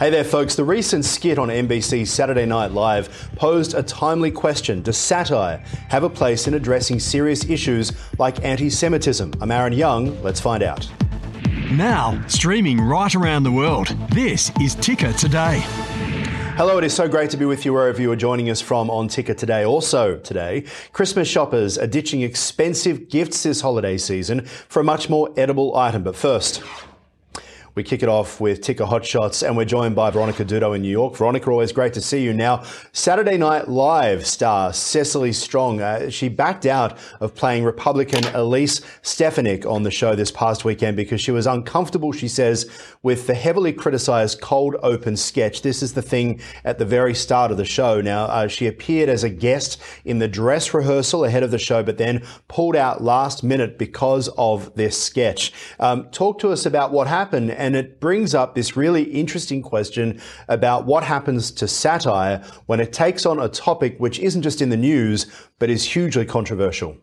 Hey there, folks. The recent skit on NBC's Saturday Night Live posed a timely question Does satire have a place in addressing serious issues like anti Semitism? I'm Aaron Young. Let's find out. Now, streaming right around the world, this is Ticker Today. Hello, it is so great to be with you wherever you are joining us from on Ticker today. Also, today, Christmas shoppers are ditching expensive gifts this holiday season for a much more edible item. But first, we kick it off with Ticker Hotshots, and we're joined by Veronica Dudo in New York. Veronica, always great to see you. Now, Saturday Night Live star Cecily Strong, uh, she backed out of playing Republican Elise Stefanik on the show this past weekend because she was uncomfortable, she says, with the heavily criticized cold open sketch. This is the thing at the very start of the show. Now, uh, she appeared as a guest in the dress rehearsal ahead of the show, but then pulled out last minute because of this sketch. Um, talk to us about what happened and it brings up this really interesting question about what happens to satire when it takes on a topic which isn't just in the news, but is hugely controversial.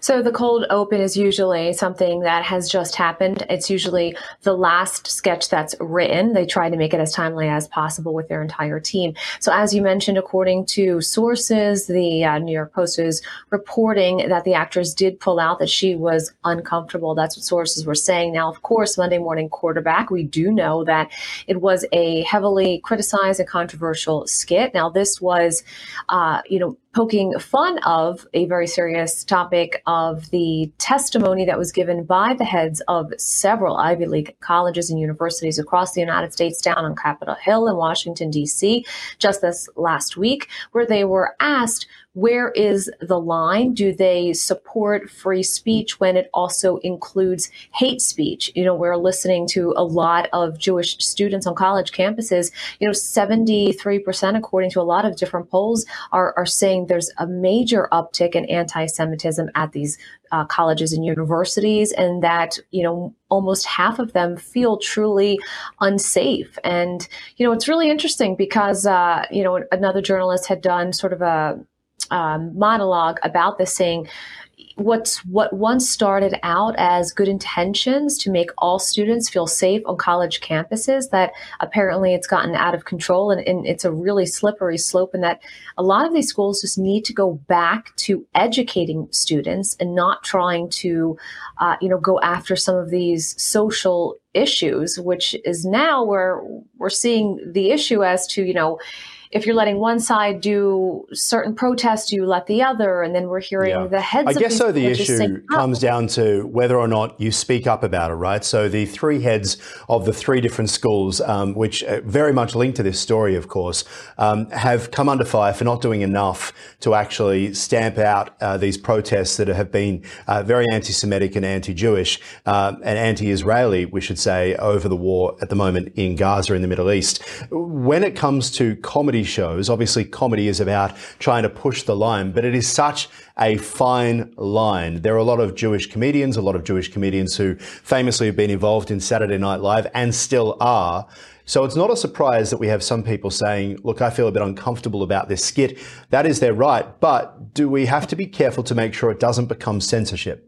So the cold open is usually something that has just happened. It's usually the last sketch that's written. They try to make it as timely as possible with their entire team. So as you mentioned, according to sources, the uh, New York Post is reporting that the actress did pull out that she was uncomfortable. That's what sources were saying. Now, of course, Monday Morning Quarterback, we do know that it was a heavily criticized and controversial skit. Now, this was, uh, you know, poking fun of a very serious topic of the testimony that was given by the heads of several Ivy League colleges and universities across the United States down on Capitol Hill in Washington, D.C., just this last week, where they were asked where is the line? Do they support free speech when it also includes hate speech? You know, we're listening to a lot of Jewish students on college campuses. You know, 73%, according to a lot of different polls, are, are saying there's a major uptick in anti Semitism at these uh, colleges and universities, and that, you know, almost half of them feel truly unsafe. And, you know, it's really interesting because, uh, you know, another journalist had done sort of a um, monologue about this, saying what's what once started out as good intentions to make all students feel safe on college campuses that apparently it's gotten out of control and, and, it's a really slippery slope and that a lot of these schools just need to go back to educating students and not trying to uh, you know go after some of these social issues which is now where we're seeing the issue as to you know if you're letting one side do certain protests, you let the other, and then we're hearing yeah. the heads. I guess so. The issue saying, oh. comes down to whether or not you speak up about it, right? So the three heads of the three different schools, um, which uh, very much linked to this story, of course, um, have come under fire for not doing enough to actually stamp out uh, these protests that have been uh, very anti-Semitic and anti-Jewish uh, and anti-Israeli, we should say, over the war at the moment in Gaza in the Middle East. When it comes to comedy comedy shows. Obviously, comedy is about trying to push the line, but it is such a fine line. There are a lot of Jewish comedians, a lot of Jewish comedians who famously have been involved in Saturday Night Live and still are. So it's not a surprise that we have some people saying, look, I feel a bit uncomfortable about this skit. That is their right. But do we have to be careful to make sure it doesn't become censorship?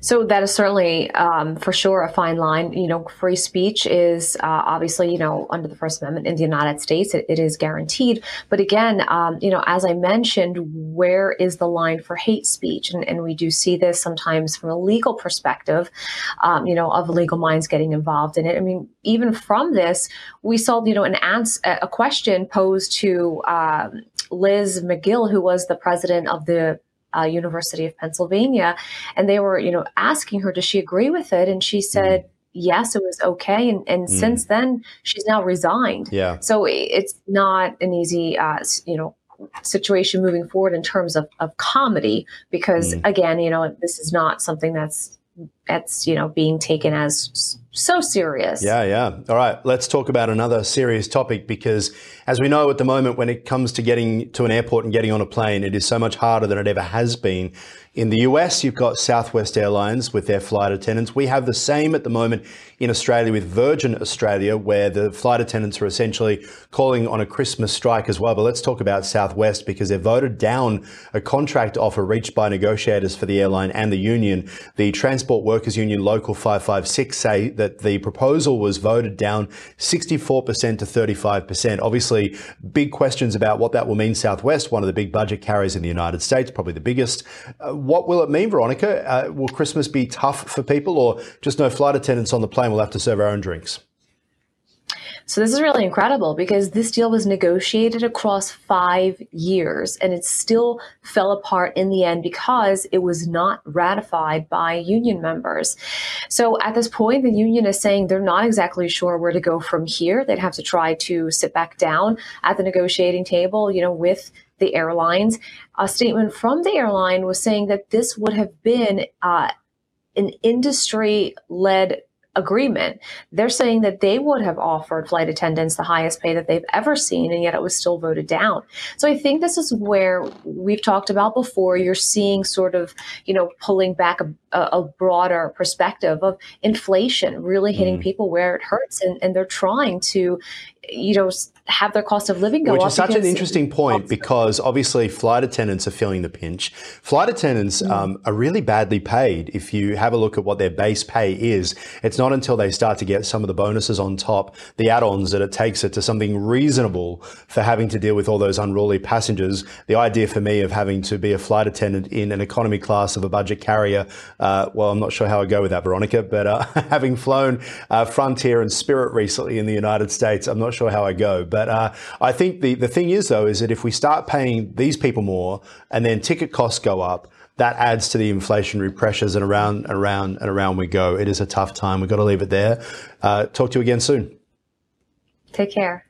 So that is certainly, um, for sure, a fine line. You know, free speech is uh, obviously, you know, under the First Amendment in the United States, it, it is guaranteed. But again, um, you know, as I mentioned, where is the line for hate speech? And, and we do see this sometimes from a legal perspective, um, you know, of legal minds getting involved in it. I mean, even from this, we saw, you know, an answer, a question posed to um, Liz Magill, who was the president of the uh, University of Pennsylvania, and they were, you know, asking her, does she agree with it? And she mm-hmm. said, mm. yes, it was okay. And, and mm. since then, she's now resigned. Yeah. So it's not an easy, uh, you know, situation moving forward in terms of, of comedy, because mm. again, you know, this is not something that's that's you know being taken as so serious. Yeah, yeah. All right, let's talk about another serious topic because, as we know at the moment, when it comes to getting to an airport and getting on a plane, it is so much harder than it ever has been. In the US, you've got Southwest Airlines with their flight attendants. We have the same at the moment in Australia with Virgin Australia, where the flight attendants are essentially calling on a Christmas strike as well. But let's talk about Southwest because they've voted down a contract offer reached by negotiators for the airline and the union. The Transport Workers Union Local 556 say that the proposal was voted down 64% to 35%. Obviously, big questions about what that will mean Southwest, one of the big budget carriers in the United States, probably the biggest. Uh, what will it mean, Veronica? Uh, will Christmas be tough for people or just no flight attendants on the plane? We'll have to serve our own drinks. So this is really incredible because this deal was negotiated across five years and it still fell apart in the end because it was not ratified by union members. So at this point, the union is saying they're not exactly sure where to go from here. They'd have to try to sit back down at the negotiating table, you know, with the airlines. A statement from the airline was saying that this would have been uh, an industry led agreement. They're saying that they would have offered flight attendants the highest pay that they've ever seen, and yet it was still voted down. So I think this is where we've talked about before. You're seeing sort of, you know, pulling back a, a broader perspective of inflation really hitting mm. people where it hurts, and, and they're trying to, you know, have their cost of living go Which up. Which is such an interesting point because obviously flight attendants are feeling the pinch. Flight attendants mm. um, are really badly paid. If you have a look at what their base pay is, it's not until they start to get some of the bonuses on top, the add-ons, that it takes it to something reasonable for having to deal with all those unruly passengers. The idea for me of having to be a flight attendant in an economy class of a budget carrier, uh, well, I'm not sure how I go with that, Veronica, but uh, having flown uh, Frontier and Spirit recently in the United States, I'm not sure how I go. But uh, I think the, the thing is, though, is that if we start paying these people more and then ticket costs go up, that adds to the inflationary pressures and around and around and around we go. It is a tough time. We've got to leave it there. Uh, talk to you again soon. Take care.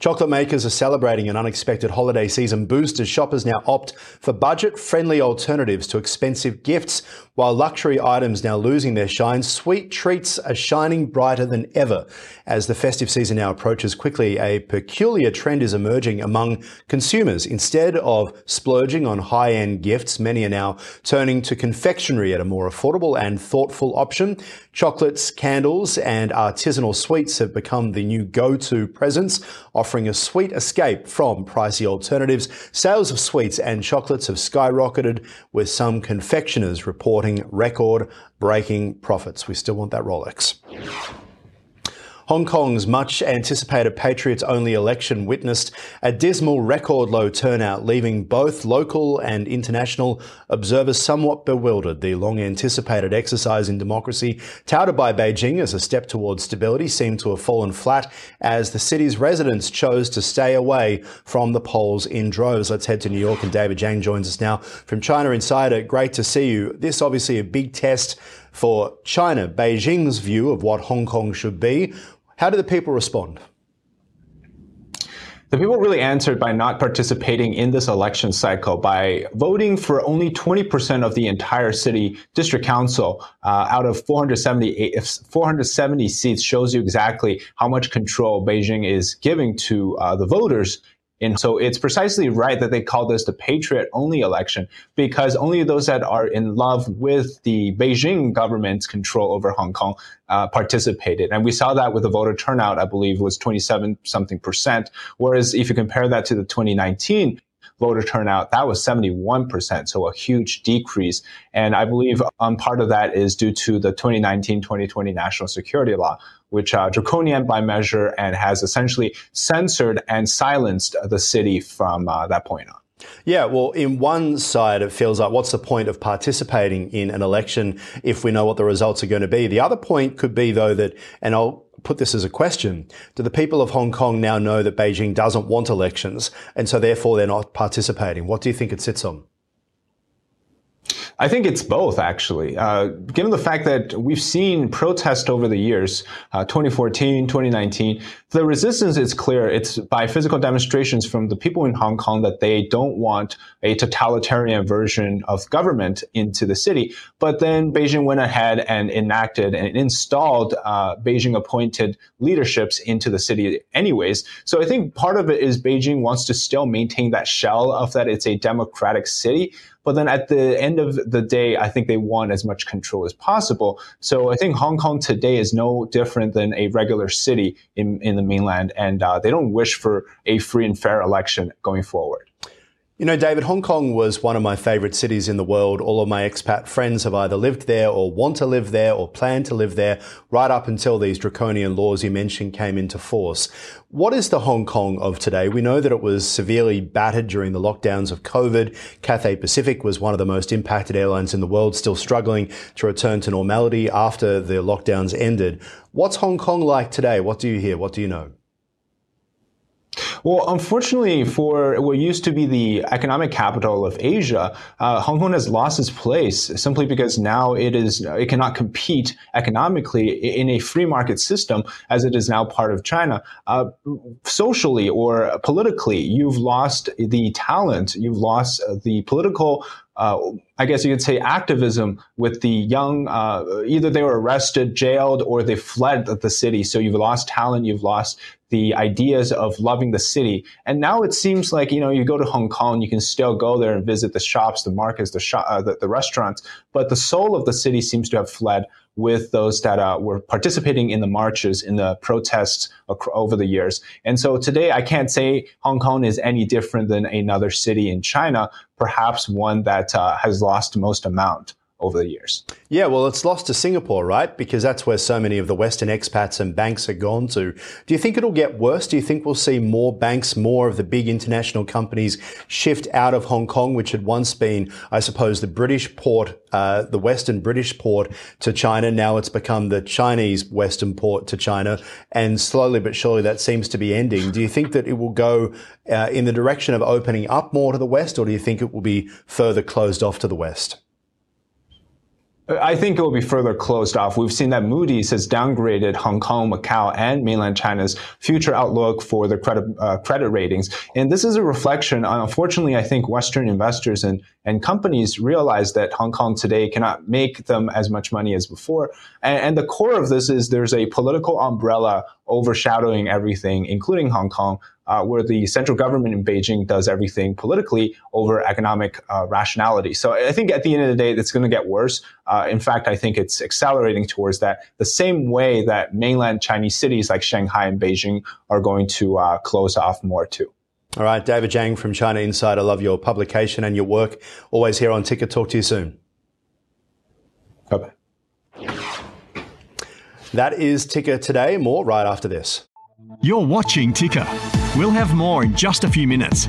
Chocolate makers are celebrating an unexpected holiday season boost as shoppers now opt for budget friendly alternatives to expensive gifts. While luxury items now losing their shine, sweet treats are shining brighter than ever. As the festive season now approaches quickly, a peculiar trend is emerging among consumers. Instead of splurging on high end gifts, many are now turning to confectionery at a more affordable and thoughtful option. Chocolates, candles, and artisanal sweets have become the new go to presents, offering a sweet escape from pricey alternatives. Sales of sweets and chocolates have skyrocketed, with some confectioners reporting record breaking profits. We still want that Rolex. Hong Kong's much anticipated Patriots only election witnessed a dismal record low turnout, leaving both local and international observers somewhat bewildered. The long anticipated exercise in democracy, touted by Beijing as a step towards stability, seemed to have fallen flat as the city's residents chose to stay away from the polls in droves. Let's head to New York and David Zhang joins us now from China Insider. Great to see you. This obviously a big test for China, Beijing's view of what Hong Kong should be. How did the people respond? The people really answered by not participating in this election cycle by voting for only 20% of the entire city district council uh, out of 470, 470 seats shows you exactly how much control Beijing is giving to uh, the voters and so it's precisely right that they call this the patriot only election because only those that are in love with the Beijing government's control over Hong Kong uh, participated. And we saw that with the voter turnout, I believe was 27 something percent. Whereas if you compare that to the 2019 voter turnout, that was 71%, so a huge decrease. And I believe um, part of that is due to the 2019-2020 national security law, which uh, draconian by measure and has essentially censored and silenced the city from uh, that point on. Yeah, well, in one side, it feels like what's the point of participating in an election if we know what the results are going to be? The other point could be, though, that, and I'll put this as a question, do the people of Hong Kong now know that Beijing doesn't want elections and so therefore they're not participating? What do you think it sits on? I think it's both, actually. Uh, given the fact that we've seen protest over the years, uh, 2014, 2019, the resistance is clear. It's by physical demonstrations from the people in Hong Kong that they don't want a totalitarian version of government into the city. But then Beijing went ahead and enacted and installed uh, Beijing appointed leaderships into the city anyways. So I think part of it is Beijing wants to still maintain that shell of that it's a democratic city. But then at the end of the day, I think they want as much control as possible. So I think Hong Kong today is no different than a regular city in, in the mainland, and uh, they don't wish for a free and fair election going forward. You know, David, Hong Kong was one of my favourite cities in the world. All of my expat friends have either lived there or want to live there or plan to live there right up until these draconian laws you mentioned came into force. What is the Hong Kong of today? We know that it was severely battered during the lockdowns of COVID. Cathay Pacific was one of the most impacted airlines in the world, still struggling to return to normality after the lockdowns ended. What's Hong Kong like today? What do you hear? What do you know? Well, unfortunately, for what used to be the economic capital of Asia, uh, Hong Kong has lost its place simply because now it is it cannot compete economically in a free market system as it is now part of China. Uh, socially or politically, you've lost the talent, you've lost the political uh, I guess you could say activism with the young, uh, either they were arrested, jailed, or they fled the city. So you've lost talent, you've lost the ideas of loving the city. And now it seems like, you know, you go to Hong Kong, you can still go there and visit the shops, the markets, the, shop, uh, the, the, restaurants, but the soul of the city seems to have fled with those that uh, were participating in the marches, in the protests over the years. And so today, I can't say Hong Kong is any different than another city in China, perhaps one that uh, has lost most amount over the years. Yeah, well, it's lost to Singapore, right? Because that's where so many of the Western expats and banks are gone to. Do you think it'll get worse? Do you think we'll see more banks, more of the big international companies shift out of Hong Kong, which had once been, I suppose, the British port, uh, the Western British port to China? Now it's become the Chinese Western port to China. And slowly but surely that seems to be ending. Do you think that it will go uh, in the direction of opening up more to the West, or do you think it will be further closed off to the West? I think it will be further closed off. We've seen that Moody's has downgraded Hong Kong, Macau, and mainland China's future outlook for the credit uh, credit ratings, and this is a reflection. On, unfortunately, I think Western investors and and companies realize that Hong Kong today cannot make them as much money as before. And, and the core of this is there's a political umbrella overshadowing everything, including Hong Kong, uh, where the central government in Beijing does everything politically over economic uh, rationality. So I think at the end of the day, it's going to get worse. Uh, in fact, I think it's accelerating towards that the same way that mainland Chinese cities like Shanghai and Beijing are going to uh, close off more too. All right, David Zhang from China Insider. I love your publication and your work. Always here on Ticker. Talk to you soon. Bye bye. That is Ticker today. More right after this. You're watching Ticker. We'll have more in just a few minutes.